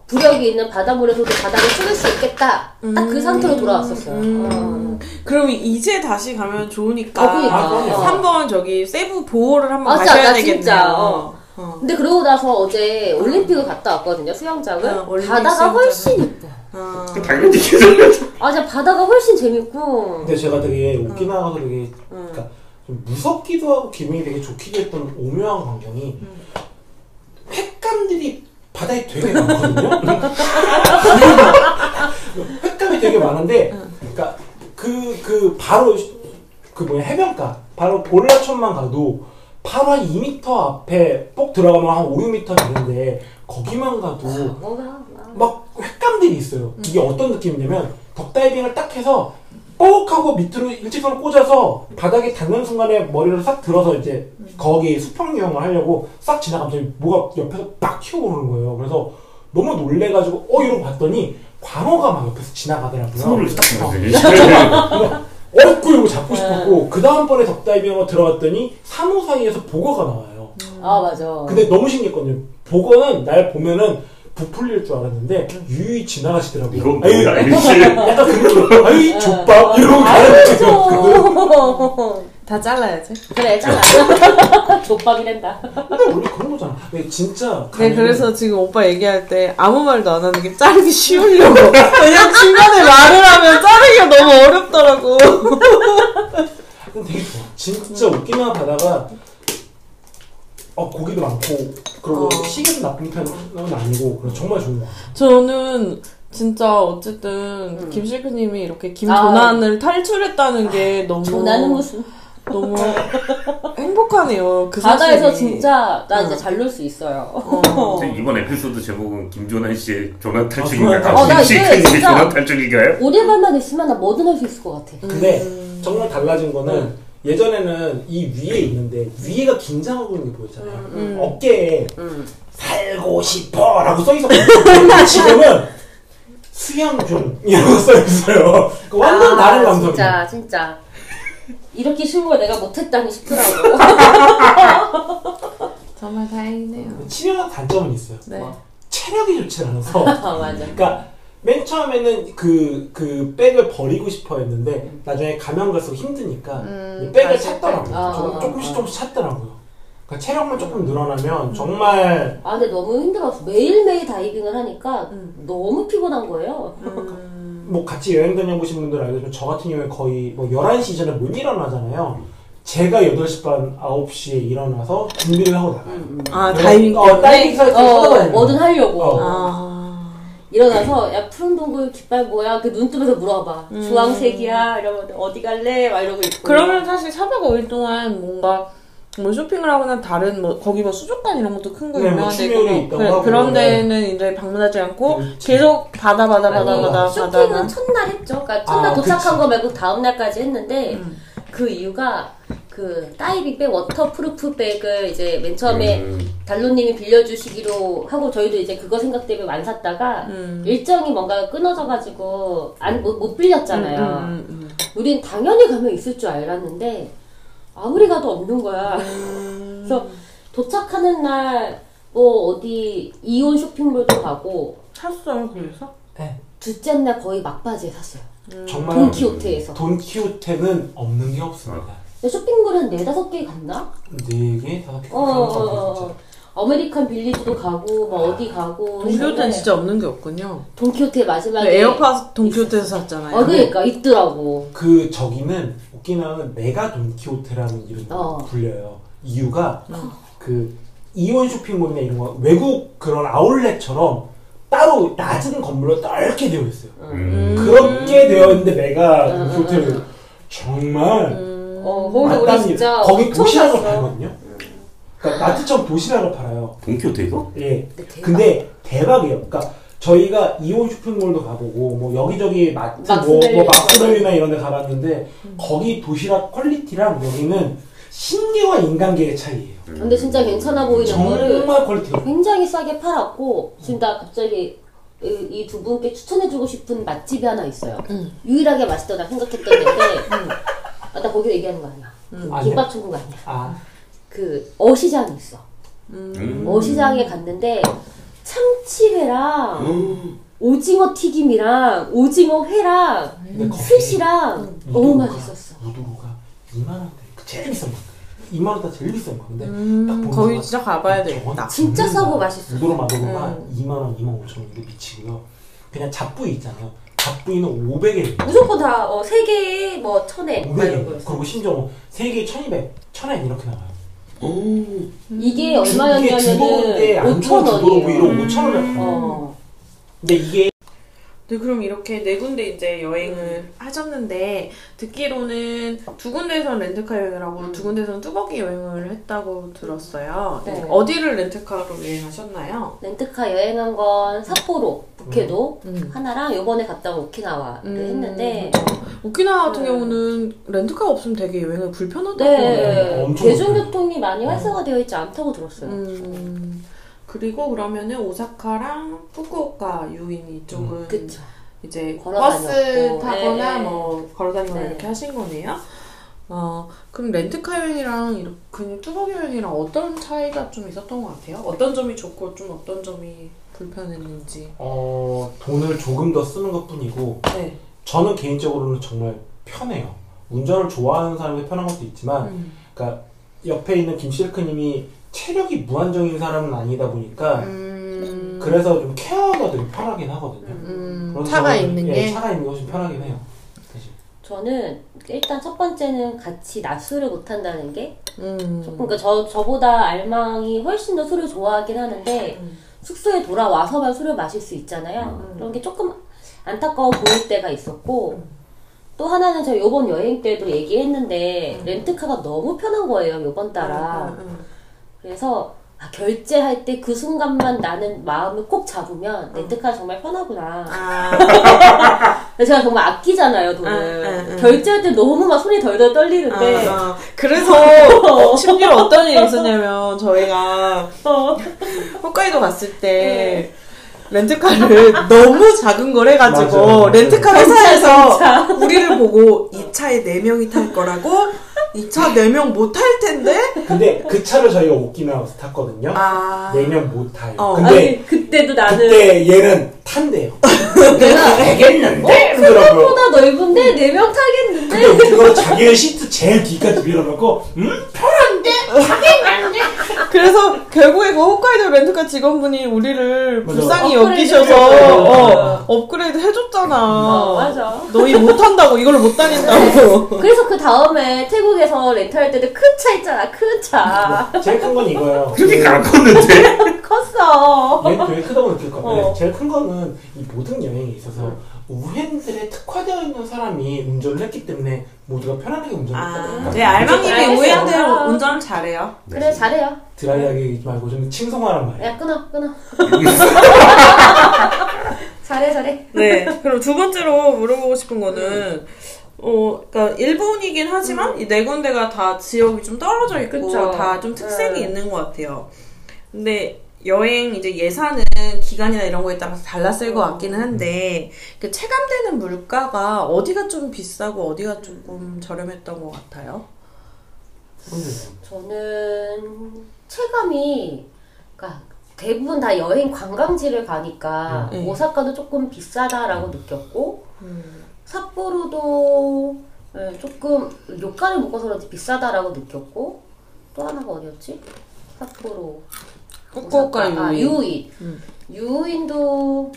부력이 있는 바닷물에서도 바닥을 찍을 수 있겠다. 딱 그 상태로 돌아왔었어요. 어. 그럼 이제 다시 가면 좋으니까 어, 그러니까. 아, 한번 저기 세부 보호를 한번 맞아, 가셔야 나 되겠네요. 진짜, 어. 어. 근데 그러고 나서 어제 올림픽을 갔다 왔거든요, 수영장을. 어, 바다가. 훨씬 이뻐. 어. 당연히 기다려. 아, 진짜 바다가 훨씬 재밌고. 근데 제가 되게 오키나와 가서 되게 그러니까 좀 무섭기도 하고 기분이 되게 좋기도 했던 오묘한 광경이 횟감들이 바다에 되게 많거든요. 횟감이 되게 많은데, 그러니까 그 그 바로 그 뭐냐 해변가 바로 볼라촌만 가도 바로 한 2m 앞에 꼭 들어가면 한 5, 6m 되는데 거기만 가도 뭐가, 막 횟감들이 있어요. 이게 어떤 느낌이냐면 덕다이빙을 딱 해서 뻑 하고 밑으로 일직선을 꽂아서 바닥에 닿는 순간에 머리를 싹 들어서 이제 거기 수평 유형을 하려고 싹 지나가면 뭐가 옆에서 빡 튀어오르는 거예요. 그래서 너무 놀래가지고 어 이러고 봤더니 광어가 막 옆에서 지나가더라고요. 손을 딱. 어렵고 이러고 잡고 싶었고 그 다음번에 덕다이빙으로 들어갔더니 산호 사이에서 보거가 나와요. 아, 맞아. 근데 너무 신기했거든요. 보거는 날 보면은 부풀릴 줄 알았는데 유유히 지나가시더라고요. 이건 아유, 뭐야, 이씨. 약간 그런 아이 족밥 이러고 가는. 다 잘라야지. 그래, 잘라. 족밥이란다. 근데 원래 그런 거잖아. 근데 진짜 네, 그래서 지금 오빠 얘기할 때 아무 말도 안 하는 게 자르기 쉬우려고. 왜냐면 중간에 말을 하면 자르기가 너무 어렵더라고. 근데 되게 좋아. 진짜 오키나와 바다가 어 고기도 많고 그리고 어. 시계도 나쁜 편은 아니고 그래서 정말 좋은 거 같아. 저는 진짜 어쨌든 김실크님이 이렇게 아. 김조난을 탈출했다는 게 너무 나는 무슨. 너무 행복하네요. 그 바다에서 사실이. 진짜 나 이제 어. 잘놀 수 있어요. 어. 이번 에피소드 제목은 김조난 씨의 조난 아, 탈출인가요? 조난 탈출. 어, 나 김치크님의 진짜- 조난 탈출인가요? 오늘만 있으면 나 뭐든 할 수 있을 것 같아. 근데 음. 정말 달라진 거는 예전에는 이 위에 있는데 위에가 긴장하고 있는 게 보였잖아요. 음. 어깨에 음. 살고 싶어라고 써 있었거든요. 지금은 수영 중 이라고 써 있어요. 그 완전 아, 다른 감성이에요. 진짜, 진짜. 이렇게 쉬운 걸 내가 못했다니 싶더라고. 정말 다행이네요. 치명한 단점은 있어요. 네. 뭐. 체력이 좋지 않아서. 아, 맞아. 그러니까 맨 처음에는 그, 그 백을 버리고 싶어 했는데 나중에 가면 갈수록 힘드니까 음, 이 백을 다시 찾더라고요. 아, 조금, 아, 조금씩 아. 조금씩 찾더라고요. 그러니까 체력만 조금 늘어나면 정말 아, 근데 너무 힘들었어. 매일매일 다이빙을 하니까 음. 너무 피곤한 거예요. 음. 뭐 같이 여행 다녀보신 분들 알겠지만 저 같은 경우에 거의 뭐 11시 전에 못 일어나잖아요. 제가 8시 반, 9시에 일어나서 준비를 하고 나가요. 음, 음. 아 다이빙 어, 때문에. 다이빙 사이트 어, 찾아다니는 뭐든 거예요. 하려고. 어. 아. 일어나서 야 푸른 동굴 깃발 뭐야? 그 눈뜨면서 물어봐. 음. 주황색이야. 이러면 어디 갈래? 막 이러고 있고. 그러면 사실 4박 5일 동안 뭔가 뭐 쇼핑을 하거나 다른 뭐 거기 뭐 수족관 이런 것도 큰거 네, 뭐 유명한 데 추면이 있고 있다고 그래. 그런 데는 이제 방문하지 않고 그렇지. 계속 바다 바다 바다 아니, 바다 쇼핑은 바다만 첫날 했죠. 그러니까 첫날 아, 도착한 그치. 거 말고 다음 날까지 했는데 음. 그 이유가 그 다이빙 bag waterproof bag을 이제 맨 처음에 음, 달로님이 빌려주시기로 하고 저희도 이제 그거 생각 때문에 안 샀다가 음. 일정이 뭔가 끊어져가지고 안못 못 빌렸잖아요. 음, 음, 우린 당연히 가면 있을 줄 알았는데 아무리 가도 없는 거야. 음. 그래서 도착하는 날 뭐 어디 이온 쇼핑몰도 가고 샀어요 그래서? 네, 둘째 날 거의 막바지에 샀어요. 정말 돈키호테에서. 돈키호테는 없는 게 없습니다. 근데 쇼핑몰 한 네다섯 개 갔나? 네 개, 다섯 개 어, 어, 거 어, 어. 아메리칸 빌리지도 가고 뭐 어디 가고 동키호테는 했는데 진짜 없는 게 없군요. 돈키호테 마지막에 에어팟 동키호테에서 샀잖아요. 어 그러니까 있더라고. 그 저기는 오키나와는 메가 돈키호테라는 이름으로 어. 불려요. 이유가 그 이온 쇼핑몰이나 이런 거 외국 그런 아울렛처럼 따로 낮은 건물로 넓게 되어 있어요. 음. 그렇게 되어 있는데 메가 음, 돈키호테를 음, 정말 어 거기서 우리 진짜 거기 엄청 도시락을 샀어. 팔거든요. 그러니까 나트처럼 도시락을 팔아요. 동키호테에서? 예. 근데 대박. 근데 대박이에요. 그러니까 저희가 이온 쇼핑몰도 가보고 뭐 여기저기 마트 뭐, 막스밸리 뭐 막스밸리나 이런 데 가봤는데 거기 도시락 퀄리티랑 여기는 신기와 인간계의 차이예요. 근데 진짜 괜찮아 보이는 거를 정말 quality가 굉장히 싸게 팔았고 지금 나 갑자기 이 두 분께 추천해주고 싶은 맛집이 하나 있어요. 음. 유일하게 맛있다고 생각했던 데인데 아, 나 거기 얘기하는 거 아니야. 음. 아니야? 김밥 천국 아니야. 아, 그 어시장이 있어. 음. 어시장에 갔는데 참치회랑 오징어 튀김이랑 오징어 회랑 스시랑 너무 맛있었어. 우두루가 2만 원대. 그 제일 비싼 거. 2만 원대 제일 비싼 거. 근데 딱 음, 보는 거기 진짜 가봐야 되겠다. 진짜. 싸고 맛있어. 우도로 마도로가 음. 2만 원, 2만 5천 원 이게 미치고요. 그냥 잡부위 있잖아요. 잡부위는 500엔. 무조건 다 어, 세 개에 뭐 천엔 막 이런 500엔. 거였어. 그리고 심지어 뭐 3개에 1200, 1000엔 이렇게 나와요. 이게 이게 얼마였냐면은 주도인데 안 5천 좋은 주도로 원이에요. 위로 5천 원을 받아요. 어. 근데 이게 네, 그럼 이렇게 네 군데 이제 여행을 하셨는데 듣기로는 두 군데에서 렌트카 여행을 하고 두 군데에서는 뚜벅이 여행을 했다고 들었어요. 네. 어디를 렌트카로 여행하셨나요? 렌트카 여행한 건 삿포로, 북해도 음. 하나랑 요번에 갔다 온 오키나와를 했는데 오키나와 같은 네. 경우는 렌트카가 없으면 되게 여행을 불편하다고 네, 엄청 대중교통이 많이 활성화되어 있지 않다고 들었어요. 음, 그리고 그러면은 오사카랑 후쿠오카 유인 이쪽은 그쵸. 이제 걸어 버스 다녔고, 타거나 네, 네. 뭐 걸어 다니거나 네. 이렇게 하신 거네요. 어, 그럼 렌트카 여행이랑 이렇게 그냥 뚜벅이 여행이랑 어떤 차이가 좀 있었던 것 같아요? 어떤 점이 좋고 좀 어떤 점이 불편했는지. 어, 돈을 조금 더 쓰는 것 뿐이고 네. 저는 개인적으로는 정말 편해요. 운전을 좋아하는 사람이 편한 것도 있지만 음. 그러니까 옆에 있는 김실크님이 체력이 무한정인 사람은 아니다 보니까 음, 그래서 좀 케어가 되게 편하긴 하거든요. 음, 차가 저는, 있는 예, 게. 차가 있는 게 훨씬 편하긴 해요. 사실. 저는 일단 첫 번째는 같이 낮술을 못한다는 게 음. 조금 그러니까 저 저보다 알망이 훨씬 더 술을 좋아하긴 하는데 음. 숙소에 돌아와서만 술을 마실 수 있잖아요. 음. 그런 게 조금 안타까워 보일 때가 있었고 또 하나는 제가 요번 여행 때도 얘기했는데 렌트카가 너무 편한 거예요 요번 따라. 음, 음, 그래서 아, 결제할 때 그 순간만 나는 마음을 꼭 잡으면 렌트카 정말 편하구나. 아, 제가 정말 아끼잖아요 돈을. 응, 응, 응. 결제할 때 너무 막 손이 덜덜 떨리는데 아, 아. 그래서 어, 심지어 어떤 일이 있었냐면 저희가 어, 홋카이도 갔을 때 렌트카를 너무 작은 걸 해가지고 맞아요. 렌트카 회사에서 진짜. 우리를 보고 이 차에 4명이 탈 거라고 이차 4명 못 탈 텐데 근데 그 차를 저희가 오키나와에서 탔거든요. 아 네명 못 타요. 어. 근데 아니 그때도 나는 그때 얘는 탄대요. 내가 되겠는데? 그러더라고요. 보다 넓은데 네 명 타겠는데 근데 우리가 자기의 시트 제일 뒤까지 밀어놓고 음? 그래서 결국에 그 홋카이도 렌트카 직원분이 우리를 맞아. 불쌍히 업그레이드 여기셔서 해줬어요. 어, 업그레이드 해줬잖아 어, 맞아. 너희 못 탄다고 이걸로 못 다닌다고 그래서 그 다음에 태국에서 렌트할 때도 큰 차 있잖아 큰 차 제일 큰 건 이거예요. 그렇게 안 컸는데? 컸어 얘는 되게 크다고 느낄 건데 어. 제일 큰 거는 이 모든 여행에 있어서 우엔들에 특화되어 있는 사람이 운전을 했기 때문에 모두가 편안하게 운전했다고 아, 네 알망님이. 오해한대로 아. 운전을 잘해요 그래 잘해요 드라이하게 말고 좀 칭송하란 말이야. 야 끊어 끊어 잘해 잘해 네. 그럼 두 번째로 물어보고 싶은 거는 어, 그러니까 일본이긴 하지만 이네 군데가 다 지역이 좀 떨어져 있고. 다 좀 특색이 네. 있는 것 같아요. 근데 여행 이제 예산은 기간이나 이런 거에 따라서 달랐을 것 같기는 한데 그 체감되는 물가가 어디가 좀 비싸고 어디가 조금 저렴했던 것 같아요. 저는 체감이 그러니까 대부분 다 여행 관광지를 가니까 네. 오사카도 조금 비싸다라고 느꼈고 삿포로도 네, 조금 요가를 묶어서 그런지 비싸다라고 느꼈고 또 하나가 어디였지? 삿포로 후쿠오카. 아, 유인. 유인 음. 유인도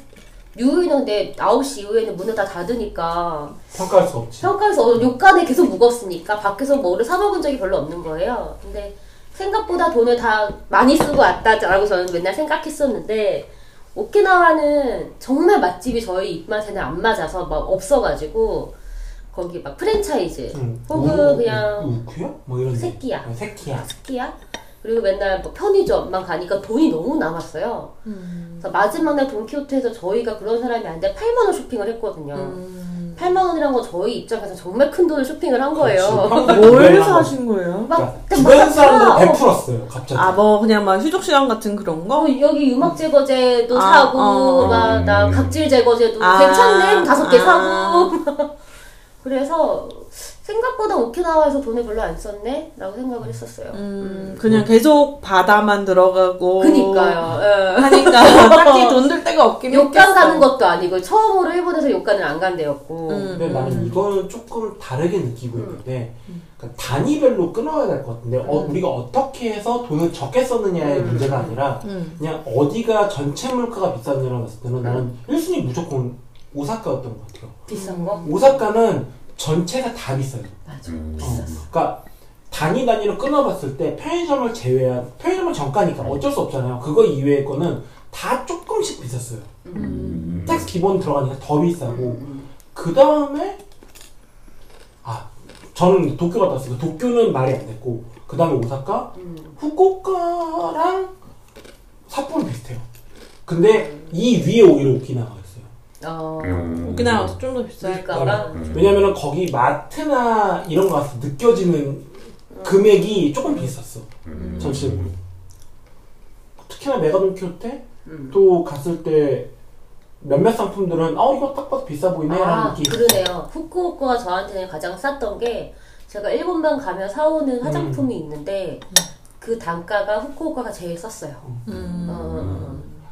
유인은 근데 9시 이후에는 문을 다 닫으니까 평가할 수 없지. 평가에서 요간에 계속 묵었으니까 밖에서 뭐를 사 먹은 적이 별로 없는 거예요. 근데 생각보다 돈을 다 많이 쓰고 왔다라고 저는 맨날 생각했었는데 오키나와는 정말 맛집이 저희 입맛에는 안 맞아서 막 없어가지고 거기 막 프랜차이즈 응. 혹은 우- 그냥 우- 우쿠야? 뭐 이런. 데. 새끼야. 어, 새끼야. 그리고 맨날 뭐 편의점만 가니까 돈이 너무 남았어요. 그래서 마지막 날 돈키호테에서 저희가 그런 사람이 아닌데 8만 원 쇼핑을 했거든요. 음. 8만 원이란 건 저희 입장에서 정말 큰 돈을 쇼핑을 한 거예요. 뭘. 사신 거예요? 막 그러니까 주변 사람들. 베풀었어요. 갑자기. 아 뭐 그냥 막 휴족 시간 같은 그런 거? 어, 여기 유막 제거제도 아, 사고 어. 막나 각질 제거제도 아, 괜찮네 다섯 개 아. 사고 그래서 생각보다 오키나와에서 돈을 별로 안 썼네? 라고 생각을 했었어요. 음, 그냥 계속 바다만 들어가고. 그니까요. 예. 하니까 딱히 돈 들 데가 없긴 욕간 했겠어. 가는 것도 아니고 처음으로 일본에서 욕간을 안 간 데였고 음. 근데 나는 이거는 조금 다르게 느끼고 있는데 그러니까 단위별로 끊어야 될 것 같은데 어, 우리가 어떻게 해서 돈을 적게 썼느냐의 음. 문제가 아니라 음. 그냥 어디가 전체 물가가 비쌌냐고 봤을 때는 나는 1순위 무조건 오사카였던 것 같아요. 비싼 거? 오사카는 전체가 다 비싸요. 맞아. 음. 어, 비쌌어. 그러니까 단위 단위로 끊어봤을 때 편의점을 제외한 편의점은 정가니까 어쩔 수 없잖아요. 그거 이외의 거는 다 조금씩 비쌌어요. 음. tax 기본 들어가니까 더 비싸고 음. 그 다음에 아 저는 도쿄 갔다 왔어요. 도쿄는 말이 안 됐고 그 다음에 오사카, 음. 후쿠오카랑 삿포로 비슷해요. 근데 이 위에 오히려 오키나와였어요. 어. 음. 오키나와도 좀더 비쌀 물가가? 음. 왜냐면은 거기 마트나 이런 거 가서 느껴지는 금액이 조금 비쌌어. 음. 전체적으로. 특히나 메가돈키호테 음. 또 갔을 때 몇몇 상품들은 어 이거 딱 봐도 비싸 보이네 라는 아, 느낌이 그러네요. 후쿠오카가 저한테는 가장 쌌던 게 제가 일본만 가면 사오는 음. 화장품이 있는데 그 단가가 후쿠오카가 제일 쌌어요. 음. 어,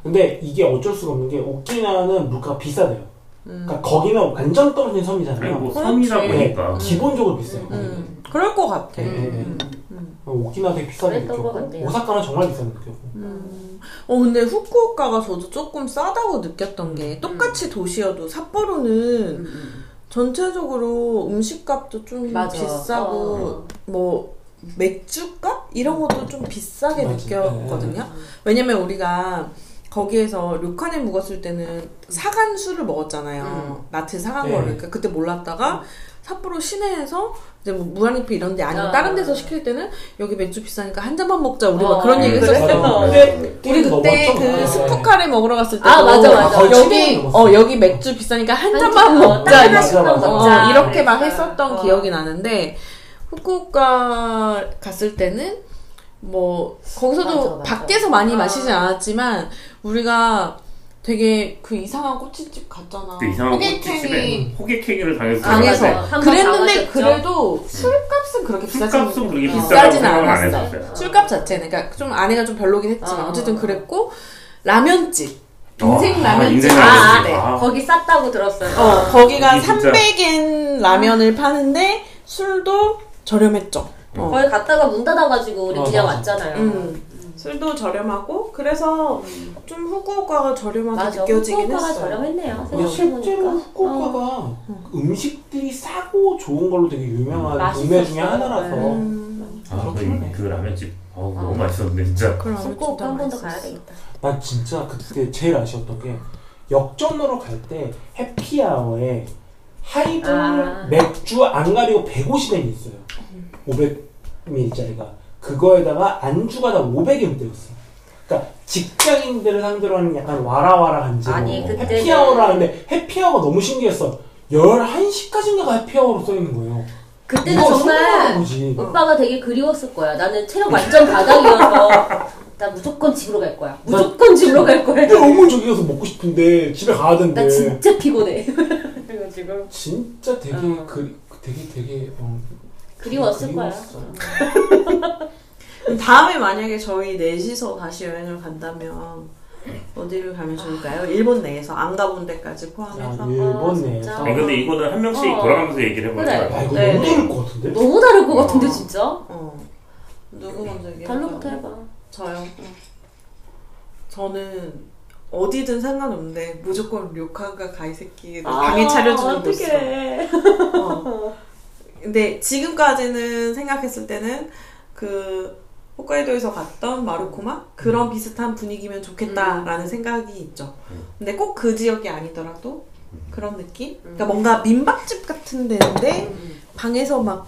근데 이게 어쩔 수가 없는 게 오키나와는 물가가 비싸대요. 음. 그러니까 거기는 완전 떨어진 아니 섬이잖아요. 뭐 섬이다 그렇지. 보니까 기본적으로 비싸요. 음. 그럴 것 같아. 네, 네, 네. 음. 음. 오키나와 되게 비싸게 느꼈고. 오사카는 정말 비싸게 느꼈고 음. 어 근데 후쿠오카가 저도 조금 싸다고 느꼈던 게 똑같이 도시여도 삿포로는 음. 전체적으로 음식값도 좀 맞아. 비싸고 어. 뭐 맥주값 이런 것도 좀 비싸게 맞아. 느꼈거든요. 왜냐면 우리가 거기에서 료칸에 묵었을 때는 사간 술을 먹었잖아요. 음. 마트 사간 네. 거를 그러니까 그때 몰랐다가 삿포로 시내에서 이제 뭐 무한리필 이런 데 아니면 아. 다른 데서 시킬 때는 여기 맥주 비싸니까 한 잔만 먹자 우리 막 어, 그런 얘기? 했었어. 어. 근데 우리 그때 넘었죠? 그 네. 스프카레 먹으러 갔을 때 아, 맞아, 맞아. 거의 여기. 어 여기 맥주 비싸니까 한한 잔만 먹자 맞아, 맞아. 먹자. 어, 이렇게 막 그랬어요. 했었던 어. 기억이 나는데 후쿠오카 갔을 때는 뭐 거기서도 맞아, 맞아. 밖에서 많이 아. 마시진 않았지만 우리가 되게 그 이상한 꼬치집 갔잖아. 그 이상한 호객행위 호객행위를 당해서 당해서. 한번 그랬는데? 그래도 술값은 그렇게 비싸진 술값은 그렇게 비싸진 안 않았어요. 했었어요. 술값 자체는 그러니까 좀 안에가 좀 별로긴 했지만 어. 어쨌든 그랬고 라면집 어, 인생 아, 라면집 인생 아. 거기 쌌다고 들었어요. 어, 거기가 이게 진짜- 300엔 라면을 파는데 술도 저렴했죠. 어. 거기 갔다가 문 닫아가지고 우리 어, 그냥 맞아. 왔잖아요. 음. 술도 저렴하고 그래서 좀 후쿠오카가 저렴하게 맞아. 느껴지긴 후쿠오카가 했어요. 저렴했네요. 근데 실제로 생각해보니까. 후쿠오카가 어. 음식들이 싸고 좋은 걸로 되게 유명한 맛있었어요. 동네 중에 하나라서 음, 아, 그렇긴 그, 하네. 그 라면집 어우, 너무 어. 맛있었는데 진짜 그럼 후쿠오카 한 번 더 가야 되겠다. 난 진짜 그때 제일 아쉬웠던 게 역전으로 갈 때 해피아워에 하이볼 아. 맥주 안 가리고 150엔이 있어요. 500ml짜리가. 그거에다가 안주가 다 500엔대였어. 그러니까 직장인들을 상대로 하는 약간 와라와라 간제로 아니, 그때는- 해피아워를 하는데 해피아워가 너무 신기했어. 11시까지인가가 해피아워로 써 있는 거예요. 그때는 이거 정말 성공한 거지. 오빠가 되게 그리웠을 거야. 나는 체력 완전 바닥이어서 나 무조건 집으로 갈 거야. 무조건 집으로 갈 거야. 너무 저기 가서 먹고 싶은데 집에 가야 되는데 나 진짜 피곤해. 그래가지고 진짜 되게 어. 그 되게 되게 어, 그리웠을 거야. 그리웠어. 다음에 만약에 저희 넷이서 다시 여행을 간다면 어디를 가면 좋을까요? 일본 내에서 안 가본 데까지 야, 포함해서. 일본 아, 내에서? 아니 근데 이거는 한 명씩 어. 돌아가면서 얘기를 해보는 그래. 거야 야 이거 네, 너무 네. 다를 것 같은데? 너무 다를 것 같은데 어. 진짜. 어. 누구 먼저 얘기해요? 달로부터 해봐. 저요. 저는 어디든 상관없는데 무조건 료카가 가이 새끼 방에 차려주는 곳. 어떡해. 어. 근데 지금까지는 생각했을 때는 그 홋카이도에서 갔던 마루코마 그런 비슷한 분위기면 좋겠다라는 생각이 있죠. 근데 꼭 그 지역이 아니더라도 그런 느낌? 그러니까 뭔가 민박집 같은 데인데 방에서 막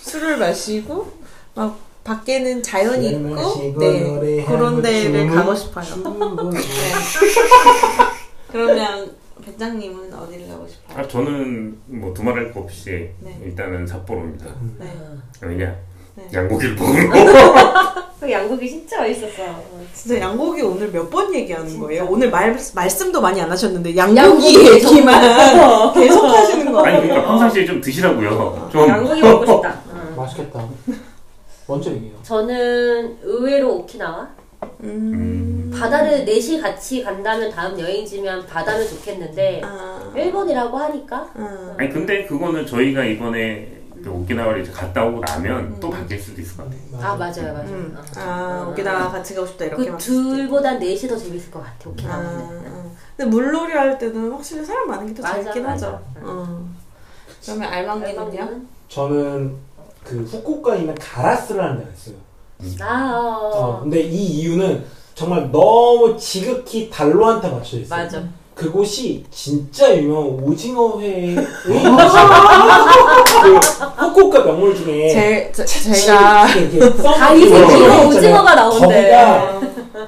술을 마시고 막 밖에는 자연이 있고 네 그런 데를 가고 싶어요. 네. 그러면 배짱님은 어디를 가고 싶어요? 아, 저는 뭐 두말할 것 없이 네. 일단은 삿포로입니다 네. 왜냐 네. 양고기를 먹으러 그 양고기 진짜 맛있었어. 어. 진짜 양고기 오늘 몇 번 얘기하는 진짜. 거예요? 오늘 말, 말씀도 많이 안 하셨는데 양고기 양고기 얘기만 정말. 계속 하시는 거 아니. 그러니까 평상시에 좀 드시라고요. 좀 양고기 먹고 싶다. 어. 맛있겠다. 먼저 얘기해요. 저는 의외로 오키나와. 음. 바다를 넷이 같이 간다면 다음 여행지면 바다면 좋겠는데 아, 일본이라고 하니까 아. 아니 근데 그거는 저희가 이번에 그 오키나와를 이제 갔다 오고 나면 또 바뀔 수도 있을 것 같아요. 아 맞아요 맞아요. 음. 어. 아, 어. 오키나와 같이 가고 싶다 이렇게 그. 둘보단 넷이 더 재밌을 것 같아 아, 오키나와는. 아. 근데 물놀이 할 때는 확실히 사람 많은 게 더 재밌긴 맞아. 하죠. 응. 어. 그러면? 알방기는? 저는 그 후쿠오카에 있는 가라스라는 데가 있어요. 아 어. 어, 근데 이 이유는 정말 너무 지극히 달로한테 맞춰져 있어요. 맞아. 그곳이 진짜 유명한 오징어회의 그 후쿠오카 명물 중에 제, 제, 제가 거 새끼로. 오징어가 나온대. 거기가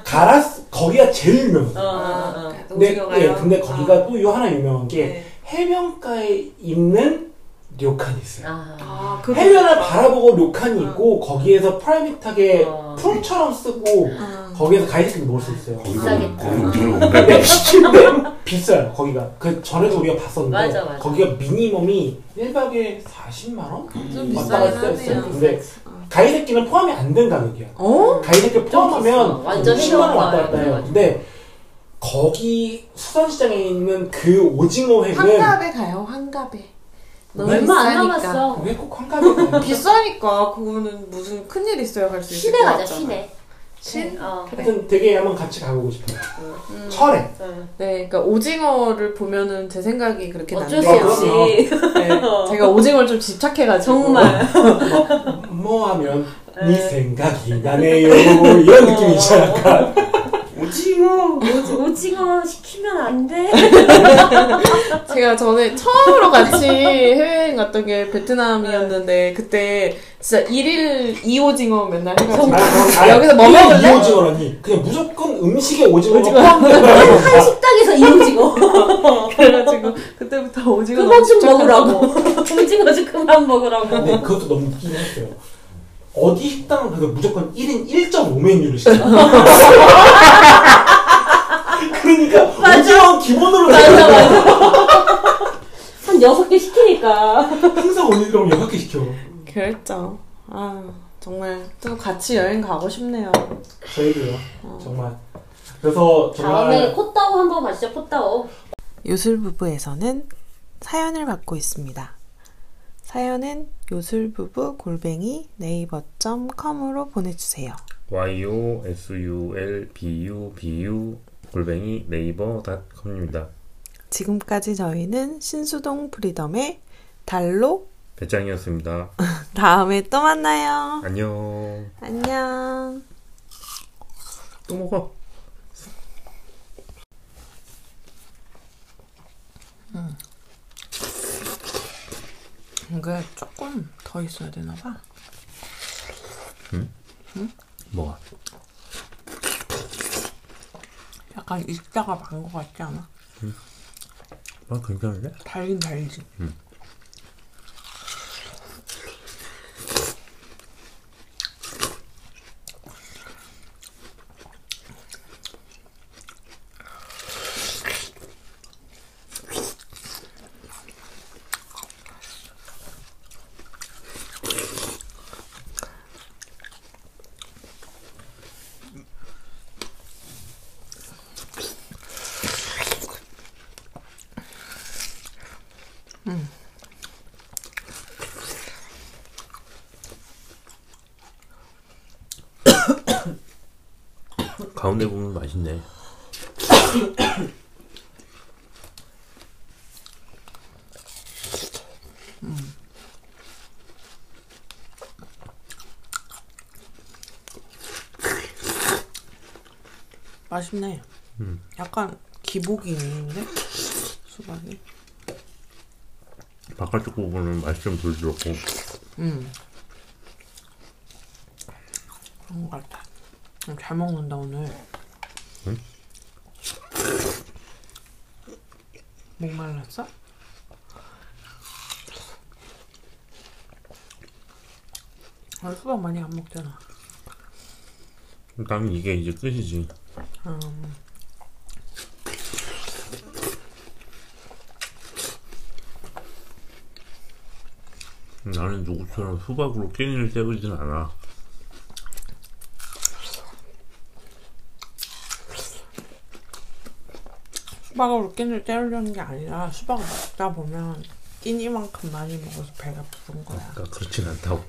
가라스 거기가 제일 유명해요. 어, 어, 어. 근데, 오징어가요? 예, 근데 거기가 또 요 하나 유명한 게 네. 해변가에 있는 료칸이 있어요. 아. 아, 그거 해변을 좋다. 바라보고 료칸이 있고 거기에서 프라이빗하게 어. 풀처럼 쓰고 아. 거기에서 가이드도 먹을 수 있어요. 비싸겠다. 거기 근데, 가요. 근데 비싸요 거기가. 그 전에도 우리가 봤었는데 맞아, 맞아. 거기가 미니멈이 1박에 40만 원? 좀 왔다 비싸긴 갔다 했어요. 하네요. 근데 가이드끼는 포함이 안 된 가격이야. 어? 가이드끼 포함하면 비싸. 완전 10만 원 왔다 갔다 해요. 근데 거기 수산시장에 있는 그 오징어 회는 환갑에 가요, 환갑에. 너무 얼마 안 비싸니까. 남았어. 왜꼭 가요? 비싸니까 그거는 무슨 큰일 있어야 갈 수 있을 시내 것 가자 같잖아. 시내. 신? 어. 하여튼 되게 한번 같이 가보고 싶어요. 음. 철에. 응. 네, 그러니까 오징어를 보면은 제 생각이 그렇게 어쩔 수. 없이. 네, 제가 오징어를 좀 집착해가지고 정말. 뭐 하면 네 생각이 나네요. 이런 느낌이 있잖아. 약간. 오징어. 오징어 시키면 안 돼. 제가 전에 처음으로 같이 해외여행 갔던 게 베트남이었는데 그때 진짜 일일 이오징어 맨날 해가지고 아니, 여기서 뭐 먹을래? 이 오징어라니. 그냥 무조건 음식에 오징어가 오징어. 한 식당에서 이 오징어. 그래가지고 그때부터 오징어 그만 좀 먹으라고. 오징어 좀 그만 먹으라고. 근데 그것도 너무 웃기긴 했어요. 어디 식당은 가도 무조건 1인 1.5 메뉴를 시켜. 그러니까. 오징어 기본으로 맞아. 맞아. 한 여섯 개 시키니까. 항상 언니들하고 6개 시켜. 그랬죠. 아 정말 또 같이 여행 가고 싶네요. 저희도요. 정말. 그래서 다음에 정말 코따오 한번 가시죠. 코따오. 요술부부에서는 사연을 받고 있습니다. 사연은 요술부부 골뱅이 네이버.com으로 보내주세요. y o s u l b u b u 골뱅이 네이버닷컴입니다. 지금까지 저희는 신수동 프리덤의 달로 배짱이었습니다. 다음에 또 만나요. 안녕. 안녕. 또 먹어. 이게 조금 더 있어야 되나 봐. 뭐가? 약간 익다가 만 것 같지 않아? 아 괜찮은데? 달긴 달지. 가운데 부분 맛있네. 맛있네. 약간 기복이 있는데 수박이. 바깥쪽 부분은 맛이 좀 부드럽고 음. 그런 것 같아. 음, 잘 먹는다 오늘. 목 말랐어? 아, 수박 많이 안 먹잖아. 나는 이게 이제 끝이지. 나는 누구처럼 수박으로 끼니를 때우진 않아. 수박으로 끼니를 때우려는 게 아니라 수박을 먹다 보면 끼니만큼 많이 먹어서 배가 부른 거야. 그러니까 그렇진 않다고.